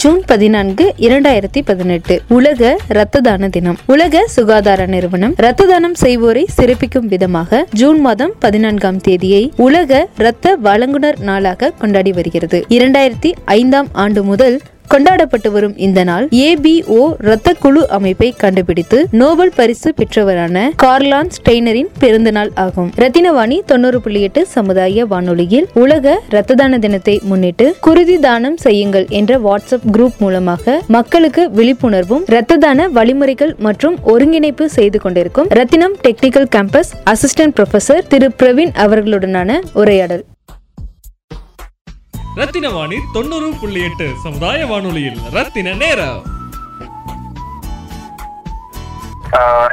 June பதினான்கு இரண்டாயிரத்தி பதினெட்டு. உலக இரத்த தான தினம். உலக சுகாதார நிறுவனம் இரத்த தானம் செய்வோரை சிறப்பிக்கும் விதமாக ஜூன் மாதம் பதினான்காம் தேதியை உலக இரத்த வழங்குனர் நாளாக கொண்டாடி வருகிறது. இரண்டாயிரத்தி ஐந்தாம் ஆண்டு முதல் கொண்டாடப்பட்டு வரும் இந்த நாள் ஏபிஓ இரத்த குழு அமைப்பை கண்டுபிடித்து நோபல் பரிசு பெற்றவரான கார்லான் ஸ்டெய்னரின் பிறந்த நாள் ஆகும். ரத்தினவாணி தொண்ணூறு புள்ளி எட்டு சமுதாய வானொலியில் உலக இரத்த தான தினத்தை முன்னிட்டு குருதி தானம் செய்யுங்கள் என்ற வாட்ஸ்அப் குரூப் மூலமாக மக்களுக்கு விழிப்புணர்வும் இரத்த தான வழிமுறைகள் மற்றும் ஒருங்கிணைப்பு செய்து கொண்டிருக்கும் Rathinam technical campus assistant professor திரு பிரவீன் அவர்களுடனான உரையாடல். ரத்தின வாணி தொண்ணூறு புள்ளி எட்டு சமுதாய வானொலியில். ரத்தின நேரம்.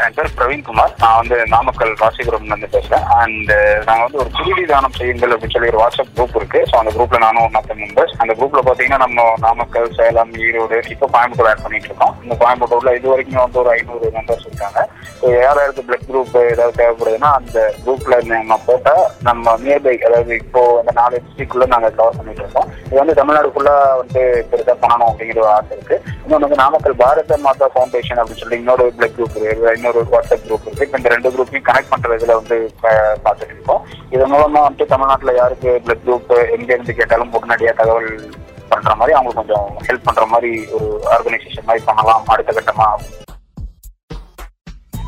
என் பேர் பிரவீன்குமார் நான் வந்து நாமக்கல் ராசிபுரம் வந்து பேசுறேன். அண்ட் நாங்க வந்து ஒரு குருதி தானம் செய்யுங்கள் அப்படின்னு சொல்லி ஒரு வாட்ஸ்அப் குரூப் இருக்கு. ஸோ அந்த குரூப்ல நானும் ஒன் ஆஃப் மெம்பர்ஸ் அந்த குரூப்ல பாத்தீங்கன்னா நம்ம நாமக்கல் சேலம் ஈரோடு இப்போ கோயம்புத்தூர் ஆட் பண்ணிட்டு இருக்கோம். இந்த கோயம்புத்தூர்ல இது வரைக்கும் வந்து ஒரு ஐநூறு மெம்பர்ஸ் இருக்காங்க. யார் யாருக்கு பிளட் குரூப் ஏதாவது தேவைப்படுதுன்னா அந்த குரூப்ல நம்ம போட்டா நம்ம நியர்பை அதாவது இப்போ அந்த நாலு டிஸ்ட்ரிக்ட்ல நாங்க கவர் பண்ணிட்டு இருக்கோம். இது வந்து தமிழ்நாடு ஃபுல்லா வந்து பெருசா பண்ணணும் அப்படிங்கிற ஒரு ஆசை இருக்கு. இன்னொன்று வந்து நாமக்கல் பாரத மாதா ஃபவுண்டேஷன் அப்படின்னு சொல்லி இன்னொரு பிளட் குரூப் இருக்கு இன்னொரு வாட்ஸ்அப் குரூப் இருக்கு. இப்போ இந்த ரெண்டு குரூப்பையும் கனெக்ட் பண்றதுல வந்து பா- பார்த்துட்டு இருக்கோம். இதன் மூலமா வந்துட்டு தமிழ்நாட்டுல யாருக்கு பிளட் குரூப் எங்க இருந்து கேட்டாலும் உடனடியாக தகவல் பண்ற மாதிரி அவங்க கொஞ்சம் ஹெல்ப் பண்ற மாதிரி ஒரு ஆர்கனைசேஷன் மாதிரி பண்ணலாம் அடுத்த கட்டமா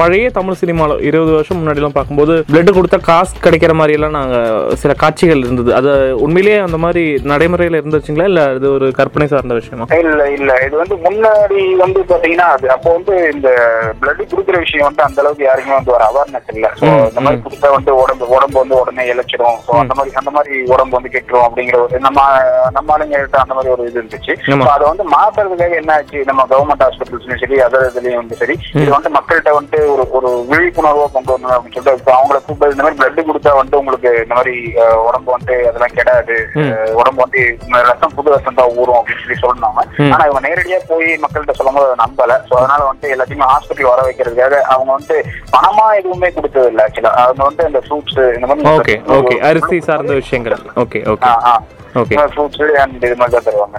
பழைய தமிழ் சினிமாவில் இருபது வருஷம் முன்னாடிலாம் பார்க்கும்போது பிளட் கொடுத்தா காசு கிடைக்கிற மாதிரி எல்லாம் நாங்கள் சில காட்சிகள் இருந்தது. அது உண்மையிலேயே அந்த மாதிரி நடைமுறையில் இருந்துச்சுங்களா? இல்லை அது ஒரு கற்பனை சார்ந்த விஷயமா? இல்ல இல்ல. இது வந்து முன்னாடி வந்து பாத்தீங்கன்னா அது அப்போ வந்து இந்த பிளட் குடுக்குற விஷயம் வந்து அந்த அளவுக்கு யாருக்குமே வந்து ஒரு அவேர்னஸ் இல்ல. ம், இந்த மாதிரி. குடுத்தா வந்து உடம்பு உடம்பு வந்து உடனே இழைச்சிடும் சோ அந்த மாதிரி அந்த மாதிரி உடம்பு வந்து கெட்டுரும் அப்படிங்கிற ஒரு நம்ம நம்ம ஆளுங்க கிட்ட அந்த மாதிரி ஒரு இது இருந்துச்சு. அதை வந்து மாத்துறதுக்காக என்ன ஆச்சு? நம்ம கவர்மெண்ட் ஹாஸ்பிட்டல்ஸ்லயும் சரி அதர் இதுலயும் வந்து சரி இது வந்து மக்கள்கிட்ட வந்துட்டு ஒரு ஒரு விழிப்புணர்வா கொண்டு வரணும் அப்படின்னு சொல்லிட்டு இப்போ அவங்கள கூப்பிட்டு இந்த மாதிரி பிளட் கொடுத்தா வந்து உங்களுக்கு இந்த மாதிரி உடம்பு வந்து அதெல்லாம். அஹ், உடம்பு வந்து ரத்தம் புது ரத்தம் தான் ஊறும் அப்படின்னு சொல்லி சொன்னாங்க. ஆனா இவங்க நேரடியா போய் மக்கள்கிட்ட சொல்லும்போது அதை நம்பல. சோ அதனால வந்து எல்லாத்தையுமே ஹாஸ்பிட்டல் வர வைக்கிறதுக்காக அவங்க வந்து பணமா எதுவுமே கொடுத்தது இல்ல ஆக்சுவலா அவங்க வந்து இந்த ஃப்ரூட்ஸ் இந்த மாதிரி ஓகே ஓகே அரிசி சார்ந்த விஷயங்கள். Okay okay okay fruits and இது மாதிரி தான் தருவாங்க.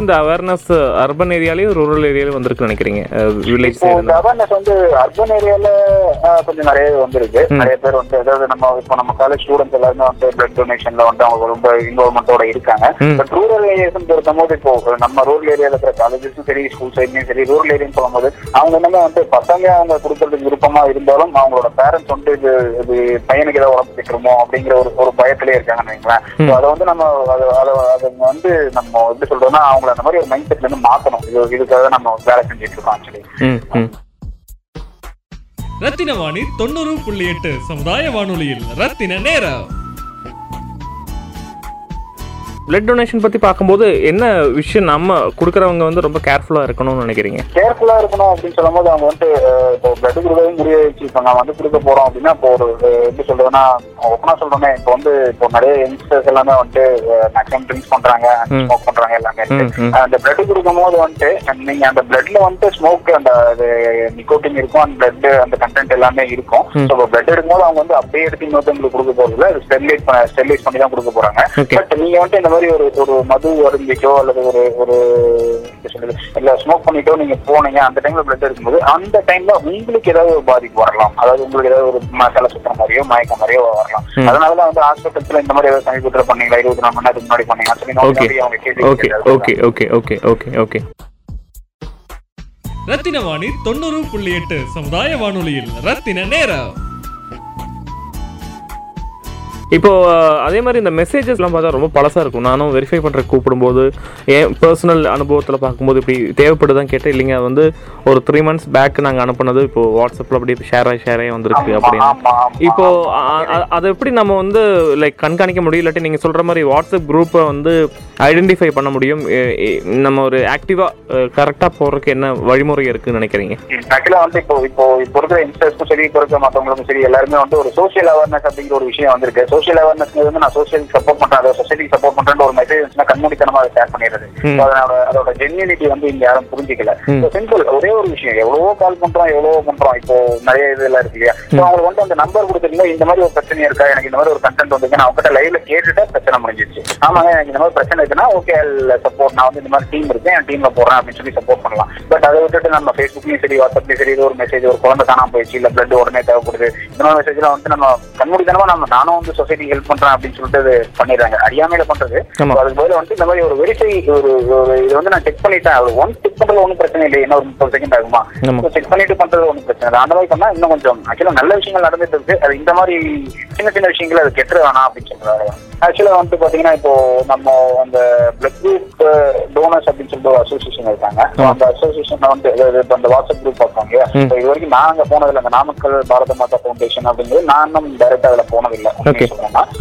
இந்த அவேர்னஸ் அர்பன் ஏரியாலையும் ரூரல் ஏரியாலையும் வந்திருக்கு நினைக்கிறீங்க? வில்லேஜ் அவேர்னஸ் வந்து அர்பன் ஏரியால கொஞ்சம் நிறைய வந்திருக்கு. நிறைய பேர் வந்து அதாவது நம்ம இப்போ நம்ம காலேஜ் ஸ்டூடெண்ட்ஸ் எல்லாருமே வந்து பிளட் டொனேஷன்ல வந்து அவங்க ரொம்ப இன்வால்மெண்டோட இருக்காங்க. பட் ரூரல் ஏரியாஸ் பொறுத்தும் போது இப்போ நம்ம ரூரல் ஏரியால இருக்கிற காலேஜஸும் சரி ஸ்கூல் சைட்லயும் சரி ரூரல் ஏரியான்னு சொல்லும்போது அவங்க என்னமே வந்து பசங்க அவங்க கொடுக்கறதுக்கு விருப்பமா இருந்தாலும் அவங்களோட பேரண்ட்ஸ் வந்து இது இது பையனுக்கு ஏதாவது உடம்பு திட்டுருமோ அப்படிங்கிற ஒரு ஒரு பயத்திலே இருக்காங்கன்னு வைங்களேன். அதை வந்து நம்ம அதை அதை வந்து நம்ம எப்படி சொல்றோம்னா அவங்கள அந்த மாதிரி ஒரு மைண்ட் செட்ல இருந்து மாத்தணும். இது இதுக்காக நம்ம வேலை செஞ்சுட்டு இருக்கோம் ஆக்சுவலி ம் ம். ரத்தின வாணி தொண்ணூறு புள்ளி எட்டு சமுதாய வானொலியில் ரத்தின நேரம். பிளட் டொனேஷன் பற்றி பார்க்கும்போது என்ன விஷயம் நம்ம கொடுக்குறவங்க வந்து ரொம்ப கேர்ஃபுல்லாக இருக்கணும்னு நினைக்கிறீங்க கேர்ஃபுல்லா இருக்கணும் அப்படின்னு சொல்லும்போது அவங்க வந்து அஹ், இப்போ பிளட் கொடுக்கவே முடியாது இப்போ நான் வந்து கொடுக்க போறோம் அப்படின்னா இப்போ ஒரு எப்படி சொல்றதுன்னா ஓப்பனா சொல்றோமே இப்போ வந்து இப்போ நிறைய யங்ஸ்டர்ஸ் எல்லாமே வந்துட்டு மேக்ஸிமம் ட்ரிங்க்ஸ் பண்றாங்க. ஸ்மோக் பண்றாங்க எல்லாமே. அந்த பிளட் கொடுக்கும் போது வந்துட்டு நீங்க அந்த பிளட்ல வந்துட்டு ஸ்மோக் அந்த நிக்கோட்டின் இருக்கும் அந்த பிளட் அந்த கண்டென்ட் எல்லாமே இருக்கும். ஸோ பிளட் எடுக்கும்போது அவங்க வந்து அப்படியே எடுத்து இன்னொருத்தவங்களுக்கு கொடுக்க போறது இல்ல அது ஸ்டெர்லைட் ஸ்டெர்லைஸ் பண்ணி தான் கொடுக்க போறாங்க. பட் நீங்க வந்துட்டு இந்த மாதிரி மாதிரி ஒரு ஒரு மது அருந்திட்டோ அல்லது ஒரு ஒரு சொல்றது இல்ல ஸ்மோக் பண்ணிட்டோ நீங்க போனீங்க அந்த டைம்ல பிளட் எடுக்கும்போது அந்த டைம்ல உங்களுக்கு ஏதாவது ஒரு பாதிப்பு வரலாம். அதாவது உங்களுக்கு ஏதாவது ஒரு தலை சுத்துற மாதிரியோ மயக்க மாதிரியோ வரலாம். அதனாலதான் வந்து ஹாஸ்பிட்டல்ஸ்ல இந்த மாதிரி ஏதாவது சமீபத்துல பண்ணீங்களா? இருபது நாலு மணி நேரத்துக்கு முன்னாடி பண்ணீங்க சொல்லி அவங்க கேட்கறது. Okay okay okay okay okay Rathina Vani தொண்ணூறு புள்ளி எட்டு சமுதாய வானொலியில் ரத்தின நேரம். இப்போ அதே மாதிரி இந்த மெசேஜஸ்லாம் பார்த்தா ரொம்ப பழசாக இருக்கும். நானும் வெரிஃபை பண்ணுற கூப்பிடும்போது என் பர்சனல் அனுபவத்தில் பார்க்கும்போது இப்படி தேவைப்படுதான் கேட்டேன். இல்லைங்க அது வந்து ஒரு த்ரீ மந்த்ஸ் பேக் நாங்கள் அனுப்புனது இப்போ வாட்ஸ்அப்பில் அப்படியே ஷேர் ஆகி ஷேர் ஆகி வந்திருக்கு அப்படின்னு. இப்போ அதை எப்படி நம்ம வந்து லைக் கண்காணிக்க முடியும்? இல்லாட்டி நீங்கள் சொல்கிற மாதிரி வாட்ஸ்அப் குரூப்பை வந்து ஐடென்டிஃபை பண்ண முடியும்? நம்ம ஒரு ஆக்டிவாக கரெக்டாக போகிறதுக்கு என்ன வழிமுறை இருக்குன்னு நினைக்கிறீங்க? ஆக்சுவலா வந்து இப்போ இப்போ இப்போ இருக்கிற யங்ஸ்டர்ஸ்க்கும் சரி இப்போ இருக்கிற மற்றவங்களுக்கும் சரி எல்லாருமே வந்து ஒரு சோஷியல் அவேர்னஸ் அப்படிங்கிற ஒரு விஷயம் வந்திருக்கு. சோஷியல் அவேர்னஸ் வந்து நான் சோஷியல் சப்போர்ட் பண்றேன். அதை சொசைட்டிக்கு சப்போர்ட் பண்றேன் ஒரு மெசேஜ் வந்துச்சுன்னா கண்மூடித்தனமா அதை ஷேர் பண்ணிடுறது. So அதோட ஜென்யூனிட்டி வந்து இங்க யாரும் புரிஞ்சிக்கல. சிம்பிள் ஒரே ஒரு விஷயம். எவ்வளவோ கால் பண்றோம் எவ்வளவோ பண்றோம். இப்போ நிறைய இதெல்லாம் இருக்கு இல்லையா? ஸோ அவங்களுக்கு வந்து அந்த நம்பர் கொடுத்துருந்தா இந்த மாதிரி ஒரு பிரச்சனை இருக்கா? எனக்கு இந்த மாதிரி ஒரு கண்டென்ட் வந்து நான் அவங்ககிட்ட லைவ்ல கேட்டுட்டா பிரச்சனை முடிஞ்சிருச்சு. ஆமாங்க எனக்கு இந்த மாதிரி பிரச்சனை இருக்குன்னா ஓகே சப்போர்ட் நான் வந்து இந்த மாதிரி டீம் இருக்கு என் டீம்ல போறேன் அப்படின்னு சொல்லி சப்போர்ட் பண்ணலாம். பட் அதை விட்டுட்டு நம்ம ஃபேஸ்புக்லயும் சரி வாட்ஸ்அப்லயும் சரி ஒரு மெசேஜ் ஒரு குழந்தை காணாம போயிடுச்சு இல்ல பிளட் உடனே தேவைப்படுது. இந்த மாதிரி மெசேஜ்லாம் வந்து நம்ம கண்மூடித்தனமா நம்ம நானும் வந்து சொசைட்டி ஹெல்ப் பண்றேன் அப்படின்னு சொல்லிட்டு பண்ணிடுறாங்க. அறியாமையில பண்றது. அதுக்கு பதிலா வந்து இந்த மாதிரி ஒரு வெரிஃபை ஒரு இது வந்து நான் செக் பண்ணிட்டேன். ஒரு ஒன் செக் பண்றது ஒன்றும் பிரச்சனை இல்லை என்ன ஒரு முப்பது செகண்ட் ஆகுமா. செக் பண்ணிட்டு பண்றது ஒன்றும் பிரச்சனை இல்லை. அந்த மாதிரி பண்ணா இன்னும் கொஞ்சம் ஆக்சுவலா நல்ல விஷயங்கள் நடந்துட்டு இருக்கு. அது இந்த மாதிரி சின்ன சின்ன விஷயங்கள் அது கெட்டுற வேணாம் அப்படின்னு சொல்றாரு ஆக்சுவலா வந்து பாத்தீங்கன்னா இப்போ நம்ம அந்த பிளட் குரூப் டோனர்ஸ் அப்படின்னு சொல்லிட்டு ஒரு அசோசியேஷன் இருக்காங்க. அந்த அசோசியேஷன்ல வந்து அந்த வாட்ஸ்அப் குரூப் பார்ப்பாங்க. இது வரைக்கும் நாங்க போனதில்லை. அந்த நாமக்கல் பாரத மாதா ஃபவுண்டேஷன் அப்படிங்கிறது நானும் டைரக்டா அதுல போனதில்லை.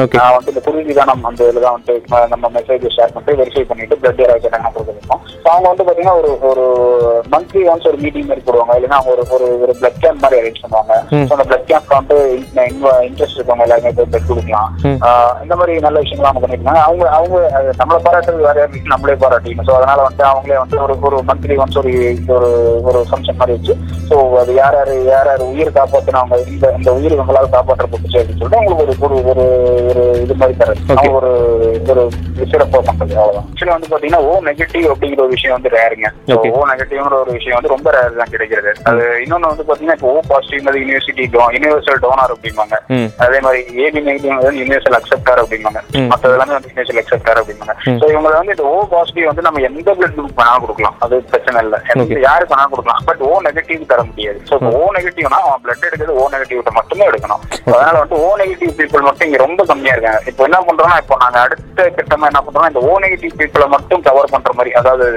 Okay. நான் வந்து இந்த குருவி தானம் அந்த இதுல தான் வந்து நம்ம மெசேஜ் ஷேர் பண்ணிட்டு வெரிஃபை பண்ணிட்டு பிளட் யாராவது நாங்கள் கொடுத்துருக்கோம். ஸோ அவங்க வந்து பாத்தீங்கன்னா ஒரு ஒரு மந்த்லி ஒன்ஸ் ஒரு மீட்டிங் மாதிரி போடுவாங்க. இல்லைன்னா ஒரு ஒரு ஒரு பிளட் கேம்ப் மாதிரி அரேஞ்ச் பண்ணுவாங்க. ஸோ அந்த பிளட் கேம்ப் வந்து இன்ட்ரெஸ்ட் இருக்கவங்க எல்லாருமே போய் பிளட் கொடுக்கலாம். இந்த மாதிரி நல்ல விஷயங்கள் அவங்க பண்ணிருக்காங்க அவங்க அவங்க நம்மளை பாராட்டுறது வேற யாரும் நம்மளே பாராட்டிக்கணும். ஸோ அதனால வந்து அவங்களே வந்து ஒரு ஒரு மந்த்லி ஒன்ஸ் ஒரு ஒரு ஒரு ஃபங்க்ஷன் மாதிரி வச்சு ஸோ அது யார் யார் யார் யார் உயிர் காப்பாற்றினவங்க இந்த இந்த உயிர் இவங்களால காப்பாற்றப்பட்டுச்சு அப்படின்னு சொல்லிட்டு அவங்களுக்கு ஒரு ஒரு ஒரு ஒரு இது மாதிரி தரது ஒரு ஒரு சிறப்பாக பண்றது அவ்வளவுதான். ஆக்சுவலி வந்து பாத்தீங்கன்னா ஓ நெகட்டிவ் அப்படிங்கிற ஒரு விஷயம் வந்து ரேருங்க. ஓ நெகட்டிவ்ங்கிற ஒரு விஷயம் வந்து ரொம்ப ரேர் தான் கிடைக்கிறது. அது இன்னொன்னு வந்து பாத்தீங்கன்னா இப்போ O positive university universal donor அப்படிம்பாங்க. ம் அதே மாதிரி ஏபி நெகட்டிவ் வந்து யூனிவர்சல் அக்செப்டார் அப்படிம்பாங்க. மற்ற எல்லாமே வந்து யூனிவர்சல் அக்செப்டார் அப்படிம்பாங்க. ஸோ இவங்க வந்து இந்த ஓ பாசிட்டிவ் வந்து நம்ம எந்த பிளட் குரூப் வேணாலும் கொடுக்கலாம். அது பிரச்சனை இல்லை. யாருக்கு வேணாலும் கொடுக்கலாம். பட் ஓ நெகட்டிவ் தர முடியாது. ஸோ ஓ நெகட்டிவ்னா அவன் பிளட் எடுக்கிறது ஓ நெகட்டிவ் மட்டுமே எடுக்கணும். அதனால வந்து ஓ நெகட்டிவ் பீப்புள் மட்டும் இங்க ரொம்ப கம்மியா இருக்காங்க. இப்போ என்ன பண்றோம்னா இப்போ நாங்க அடுத்த கட்டமா என்ன பண்றோம்னா இந்த ஓ நெகட்டிவ் பீப்புளை மட்டும் கவர் பண்ற மாதிரி அதாவது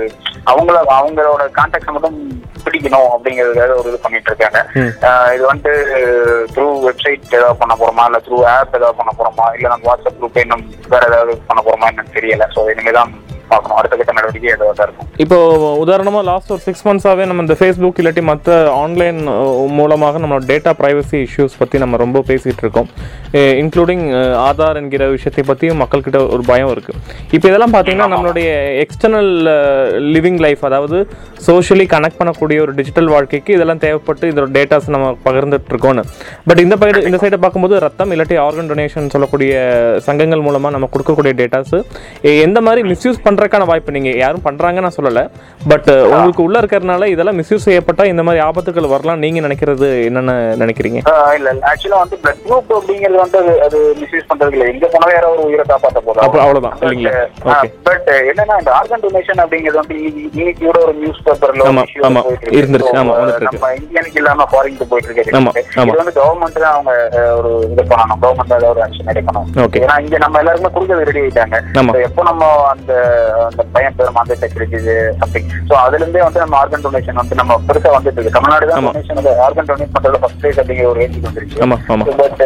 அவங்கள அவங்களோட கான்டாக்ட் மட்டும் பிடிக்கணும் அப்படிங்கறதுக்காக ஒரு இது பண்ணிட்டு இருக்காங்க. இது வந்து த்ரூ வெப்சைட் ஏதாவது பண்ண போறோமா? இல்ல த்ரூ ஆப் ஏதாவது பண்ண போறோமா? இல்ல நம்ம வாட்ஸ்அப் குரூப் இன்னும் வேற ஏதாவது பண்ண போறோமா? என்னன்னு தெரியல. ஸோ இனிமேதான் பார்க்கணும். அடுத்த கட்ட நடவடிக்கை தான் இருக்கும்? இப்போ உதாரணமாக லாஸ்ட் ஒரு சிக்ஸ் மந்த்ஸாகவே நம்ம இந்த ஃபேஸ்புக் இல்லாட்டி மற்ற ஆன்லைன் மூலமாக நம்மளோட டேட்டா ப்ரைவசி இஷ்யூஸ் பற்றி நம்ம ரொம்ப பேசிகிட்டு இருக்கோம். இன்க்ளூடிங் ஆதார் என்கிற விஷயத்தை பற்றியும் மக்கள்கிட்ட ஒரு பயம் இருக்குது இப்போ இதெல்லாம் பார்த்தீங்கன்னா நம்மளுடைய எக்ஸ்டர்னல் லிவிங் லைஃப் அதாவது சோஷியலி கனெக்ட் பண்ணக்கூடிய ஒரு டிஜிட்டல் வாழ்க்கைக்கு இதெல்லாம் தேவைப்பட்டு இதோட டேட்டாஸ் நம்ம பகிர்ந்துட்டு இருக்கோம்னு. பட் இந்த பைடு இந்த சைடை பார்க்கும்போது ரத்தம் இல்லாட்டி ஆர்கன் டொனேஷன் சொல்லக்கூடிய சங்கங்கள் மூலமாக நம்ம கொடுக்கக்கூடிய டேட்டாஸ் எந்த மாதிரி மிஸ்யூஸ் பண்ணுறதுக்கான வாய்ப்பு நீங்கள் யாரும் பண்ணுறாங்கன்னு நான் சொல்லலை. பட் உங்களுக்கு உள்ளே இருக்கிறதுனால இதெல்லாம் மிஸ்யூஸ் செய்யப்பட்டால் இந்த மாதிரி ஆபத்துகள் வரலாம். நீங்கள் நினைக்கிறது என்னென்ன நினைக்கிறீங்க? இல்ல இல்ல. ஆக்சுவலா வந்து பிளட் குரூப் அப்படிங்கிறது வந்து அது அது மிஸ்யூஸ் பண்றது இல்ல. எங்க போனாலும் யாரோ ஒரு உயிரை காப்பாத்த போதும் அப்ப அவ்வளவுதான், இல்லைங்களா? பட் என்னன்னா இந்த ஆர்கன் டொனேஷன் அப்படிங்கிறது வந்து இன்னைக்கு- கூட ஒரு நியூஸ் பேப்பர்ல. இருந்துருச்சு. நம்ம இந்தியனுக்கு இல்லாம ஃபாரினுக்கு போயிட்டு இருக்கு. இது வந்து கவர்மெண்ட் தான் அவங்க ஒரு இது பண்ணணும். கவர்மெண்ட் ஒரு ஆக்ஷன் எடுக்கணும். ஏன்னா இங்க நம்ம எல்லாருமே கொடுக்கறது ரெடி ஆயிட்டாங்க. எப்போ நம்ம அந்த அந்த பையன் பேர் மாந்த செக்யூரிட்டி சம்திங் சோ அதுல இருந்தே வந்து நம்ம ஆர்கன் டொனேஷன் வந்து நம்ம பெருசா வந்துட்டு இருக்கு. தமிழ்நாடு தான். டொனேஷன் ஆர்கன் டொனேட் பண்றதுல ஃபர்ஸ்ட் பிளேஸ் அப்படிங்கிற ஒரு ரேஞ்சுக்கு வந்துருச்சு. பட்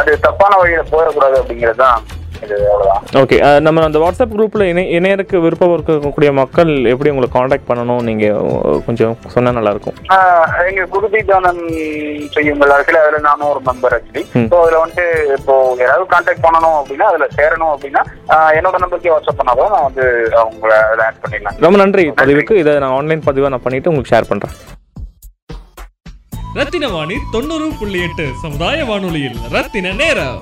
அது தப்பான வழியில போயிடக்கூடாது அப்படிங்கிறது தான் இது அவ்வளவுதான். ஓகே நம்ம அந்த வாட்ஸ்அப் குரூப்பில் இணை இணையருக்கு விருப்பம் இருக்கக்கூடிய மக்கள் எப்படி உங்களை காண்டாக்ட் பண்ணணும்? நீங்கள் கொஞ்சம் சொன்னால் நல்லாயிருக்கும். ஆஹ் எங்க குருதி தானம் செய்யுங்கள் ஆக்சுவலி அதுல நானும் ஒரு மெம்பர் ஆக்சுவலி. ஸோ அதுல வந்துட்டு இப்போ யாராவது கான்டாக்ட் பண்ணணும் அப்படின்னா அதுல சேரணும் அப்படின்னா என்னோட நம்பருக்கு வாட்ஸ்அப் பண்ணாதான் நான் வந்து அவங்கள அதில் ஆட் பண்ணிடலாம். ரொம்ப நன்றி. பதிவுக்கு இதை நான் ஆன்லைன் பதிவாக நான் பண்ணிவிட்டு உங்களுக்கு ஷேர் பண்ணுறேன் ரத்தின வாணி தொண்ணூறு புள்ளி எட்டு சமுதாய வானொலியில் ரத்தின நேரம்.